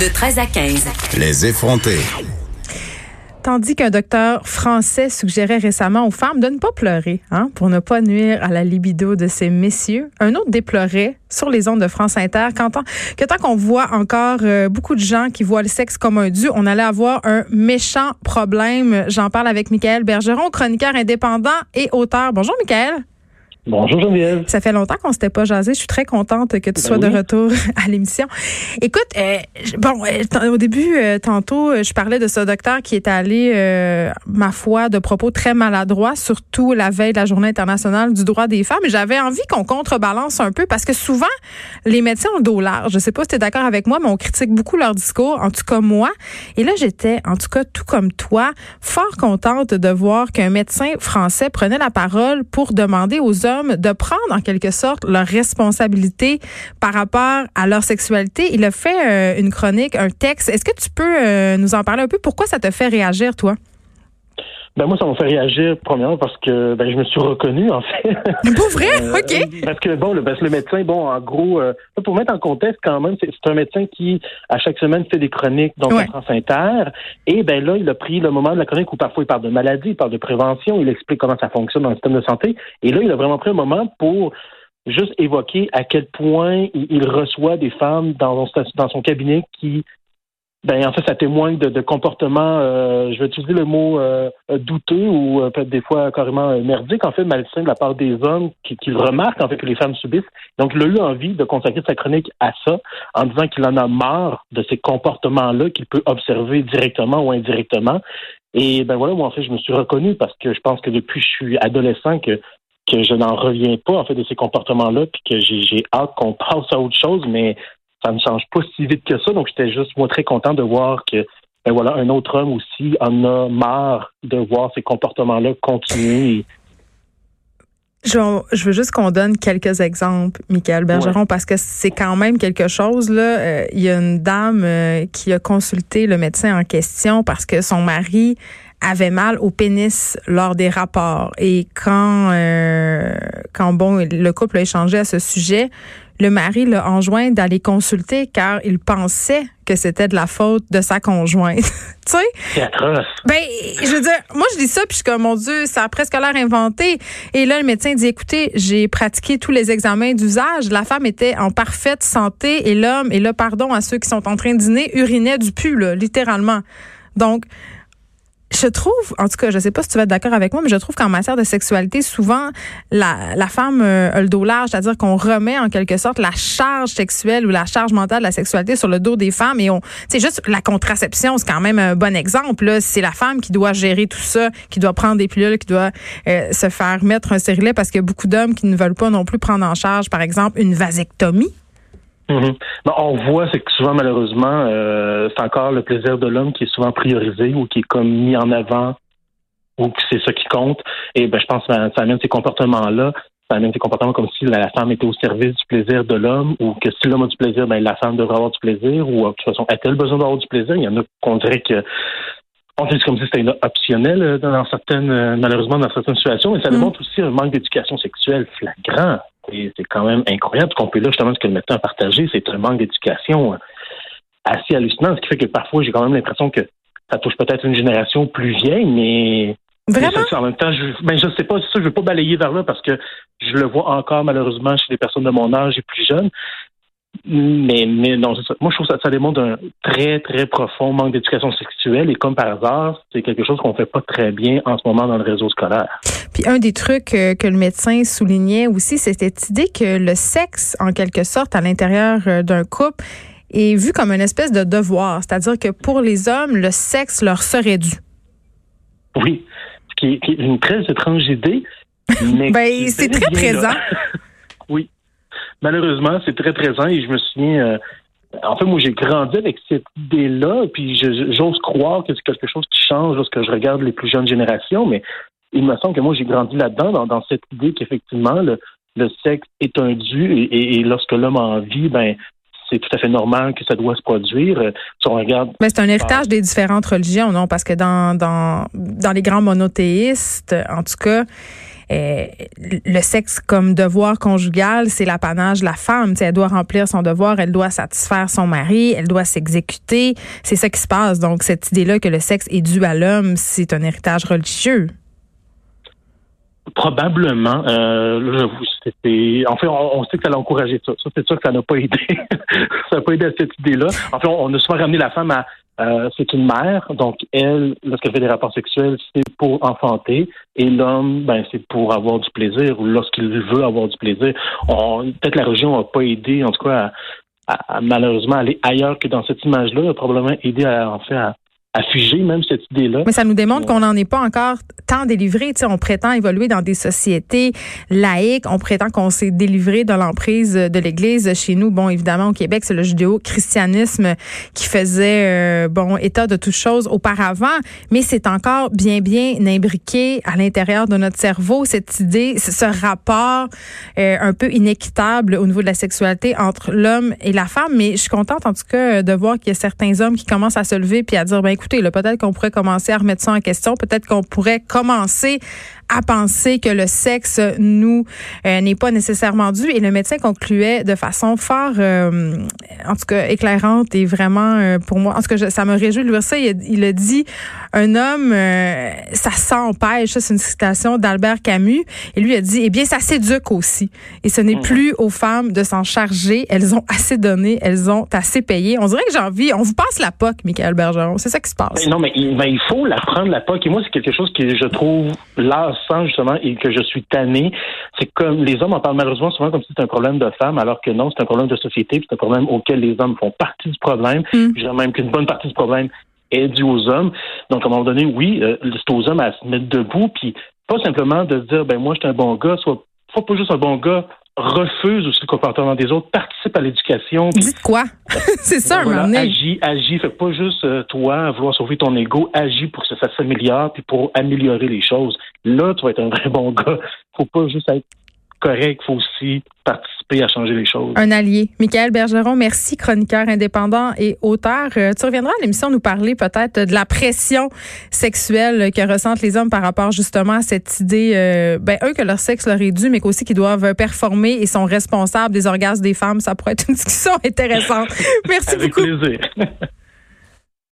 De 13 à 15. Les effrontés. Tandis qu'un docteur français suggérait récemment aux femmes de ne pas pleurer, hein, pour ne pas nuire à la libido de ces messieurs, un autre déplorait sur les ondes de France Inter tant, que tant qu'on voit encore euh, beaucoup de gens qui voient le sexe comme un dû, on allait avoir un méchant problème. J'en parle avec Michael Bergeron, chroniqueur indépendant et auteur. Bonjour Michael. Bonjour Geneviève. Ça fait longtemps qu'on s'était pas jasé. Je suis très contente que tu Ben sois de retour à l'émission. Écoute, euh, bon, euh, au début, euh, tantôt, je parlais de ce docteur qui est allé, ma foi, de propos très maladroits, surtout la veille de la Journée internationale du droit des femmes. Et j'avais envie qu'on contrebalance un peu parce que souvent, les médecins ont le dos large. Je sais pas si tu es d'accord avec moi, mais on critique beaucoup leur discours, en tout cas moi. Et là, j'étais, en tout cas, tout comme toi, fort contente de voir qu'un médecin français prenait la parole pour demander aux hommes de prendre en quelque sorte leur responsabilité par rapport à leur sexualité. Il a fait euh, une chronique, un texte. Est-ce que tu peux euh, nous en parler un peu? Pourquoi ça te fait réagir, toi? Ben moi, ça m'a fait réagir premièrement parce que ben, je me suis reconnu en fait. Pour vrai? Euh, OK. Parce que bon, le, parce que le médecin, bon, en gros, euh, pour mettre en contexte quand même, c'est un médecin qui à chaque semaine fait des chroniques donc Ouais. France Inter. Et ben là, il a pris le moment de la chronique où parfois il parle de maladie, il parle de prévention, il explique comment ça fonctionne dans le système de santé. Et là, il a vraiment pris un moment pour juste évoquer à quel point il, il reçoit des femmes dans, son- dans son cabinet qui ben en fait, ça témoigne de, de comportements, euh, je vais utiliser le mot euh, douteux ou euh, peut-être des fois carrément euh, merdiques, en fait, malsains de la part des hommes qui, qui remarquent en fait que les femmes subissent. Donc, il a eu envie de consacrer sa chronique à ça, en disant qu'il en a marre de ces comportements-là qu'il peut observer directement ou indirectement. Et ben voilà, moi en fait, je me suis reconnu parce que je pense que depuis que je suis adolescent que que je n'en reviens pas en fait de ces comportements-là, puis que j'ai j'ai hâte qu'on passe à autre chose, mais ça ne change pas si vite que ça. Donc, j'étais juste, moi, très content de voir que, ben voilà, un autre homme aussi en a marre de voir ces comportements-là continuer. Je, veux juste qu'on donne quelques exemples, Michael Bergeron, parce que c'est quand même quelque chose. Là, Euh, il y a une dame euh, qui a consulté le médecin en question parce que son mari avait mal au pénis lors des rapports. Et quand, euh, quand bon, le couple a échangé à ce sujet, le mari l'a enjoint d'aller consulter car il pensait que c'était de la faute de sa conjointe. tu sais? C'est atroce. Ben, je veux dire, moi, je dis ça, puis je suis comme, mon Dieu, ça a presque l'air inventé. Et là, le médecin dit, écoutez, j'ai pratiqué tous les examens d'usage. La femme était en parfaite santé et l'homme, et là, pardon à ceux qui sont en train de dîner, urinait du pu, là, littéralement. Donc, je trouve, en tout cas, je sais pas si tu vas être d'accord avec moi, mais je trouve qu'en matière de sexualité, souvent, la, femme euh, a le dos large, c'est-à-dire qu'on remet en quelque sorte la charge sexuelle ou la charge mentale de la sexualité sur le dos des femmes et on, c'est juste la contraception, c'est quand même un bon exemple. C'est la femme qui doit gérer tout ça, qui doit prendre des pilules, qui doit euh, se faire mettre un stérilet parce qu'il y a beaucoup d'hommes qui ne veulent pas non plus prendre en charge, par exemple, une vasectomie. Mhm. Ben, on voit, c'est que souvent, malheureusement, euh, c'est encore le plaisir de l'homme qui est souvent priorisé ou qui est comme mis en avant ou que c'est ça qui compte. Et ben, je pense que ça, ça amène ces comportements-là. Ça amène ces comportements comme si la femme était au service du plaisir de l'homme ou que si l'homme a du plaisir, ben, la femme devrait avoir du plaisir ou de toute façon, a-t-elle besoin d'avoir du plaisir? Il y en a qu'on dirait que on dit comme si c'était optionnel euh, dans certaines, euh, malheureusement, dans certaines situations, mais ça Mm. démontre aussi un manque d'éducation sexuelle flagrant. C'est quand même incroyable qu'on peut là, justement, ce que le médecin a partagé, c'est un manque d'éducation euh, assez hallucinant, ce qui fait que parfois, j'ai quand même l'impression que ça touche peut-être une génération plus vieille, mais Vraiment? mais ça, en même temps, je, ben, je sais pas, ça, je veux pas balayer vers là parce que je le vois encore malheureusement chez des personnes de mon âge et plus jeunes. Mais, mais non, c'est ça. Moi, je trouve que ça, ça démontre un très, très profond manque d'éducation sexuelle et comme par hasard, c'est quelque chose qu'on fait pas très bien en ce moment dans le réseau scolaire. Puis un des trucs euh, que le médecin soulignait aussi, c'était cette idée que le sexe, en quelque sorte, à l'intérieur euh, d'un couple, est vu comme une espèce de devoir. C'est-à-dire que pour les hommes, le sexe leur serait dû. Oui, ce qui est, qui est une très étrange idée. Mais Ben, c'est très présent. oui. Malheureusement, c'est très présent et je me souviens. euh, en fait, moi, j'ai grandi avec cette idée-là, puis j'ose croire que c'est quelque chose qui change lorsque je regarde les plus jeunes générations, mais il me semble que moi, j'ai grandi là-dedans, dans, cette idée qu'effectivement, le, le sexe est un dû et, et- lorsque l'homme a envie, ben, c'est tout à fait normal que ça doit se produire. Euh, Si on regarde Mais c'est un héritage des différentes religions, non? Parce que dans, dans, dans les grands monothéistes, en tout cas, euh, le sexe comme devoir conjugal, c'est l'apanage de la femme. elle doit remplir son devoir, elle doit satisfaire son mari, elle doit s'exécuter. C'est ça qui se passe. Donc, cette idée-là que le sexe est dû à l'homme, c'est un héritage religieux. Probablement. Euh, en fait, on, sait que ça l'a encouragé ça. C'est sûr que ça n'a pas aidé. ça n'a pas aidé à cette idée-là. En fait, on, a souvent ramené la femme à euh, c'est une mère, donc elle, lorsqu'elle fait des rapports sexuels, c'est pour enfanter, et l'homme, ben c'est pour avoir du plaisir, ou lorsqu'il veut avoir du plaisir. Peut-être la religion n'a pas aidé, en tout cas, à, malheureusement aller ailleurs que dans cette image-là, a probablement aidé à en fait à, à figer même cette idée-là. Mais ça nous démontre qu'on n'en est pas encore tant délivré. Tu sais, on prétend évoluer dans des sociétés laïques. On prétend qu'on s'est délivré de l'emprise de l'Église. Chez nous, bon, évidemment, au Québec, c'est le judéo-christianisme qui faisait, euh, bon, état de toutes choses auparavant. Mais c'est encore bien, bien imbriqué à l'intérieur de notre cerveau, cette idée, ce rapport euh, un peu inéquitable au niveau de la sexualité entre l'homme et la femme. Mais je suis contente, en tout cas, de voir qu'il y a certains hommes qui commencent à se lever puis à dire, ben, écoutez, peut-être qu'on pourrait commencer à remettre ça en question. Peut-être qu'on pourrait commencer à penser que le sexe nous euh, n'est pas nécessairement dû. Et le médecin concluait de façon fort, euh, en tout cas éclairante et vraiment euh, pour moi, en tout cas ça me réjouit de lire ça. Il, a dit un homme, ça s'empêche. Ça c'est une citation d'Albert Camus. Et lui a dit, eh bien ça s'éduque aussi. Et ce n'est mmh. plus aux femmes de s'en charger. Elles ont assez donné, elles ont assez payé. On dirait que j'ai envie, on vous passe la POC, Michael Bergeron. C'est ça qui se passe. Non, mais il, ben, il faut la prendre la POC. Et moi, c'est quelque chose que je trouve justement et que je suis tanné. C'est comme les hommes en parlent malheureusement souvent comme si c'était un problème de femmes, alors que non, c'est un problème de société, c'est un problème auquel les hommes font partie du problème. Mm. Je dirais même qu'une bonne partie du problème est due aux hommes. Donc, à un moment donné, oui, euh, c'est aux hommes à se mettre debout, puis pas simplement de dire, ben moi, je suis un bon gars, soit, soit pas juste un bon gars, refuse aussi le comportement des autres, participe à l'éducation. Dites quoi? c'est ça, un moment Agis, agis. Fais pas juste euh, toi vouloir sauver ton ego. Agis pour que ça s'améliore puis pour améliorer les choses. Là, tu vas être un vrai bon gars. Faut pas juste être correct. Faut aussi participer à changer les choses. Un allié. Michael Bergeron, merci, chroniqueur indépendant et auteur. Euh, tu reviendras à l'émission nous parler peut-être de la pression sexuelle que ressentent les hommes par rapport justement à cette idée, euh, ben, eux, que leur sexe leur est dû, mais qu'aussi qu'ils doivent performer et sont responsables des orgasmes des femmes. Ça pourrait être une discussion intéressante. merci Avec beaucoup. plaisir.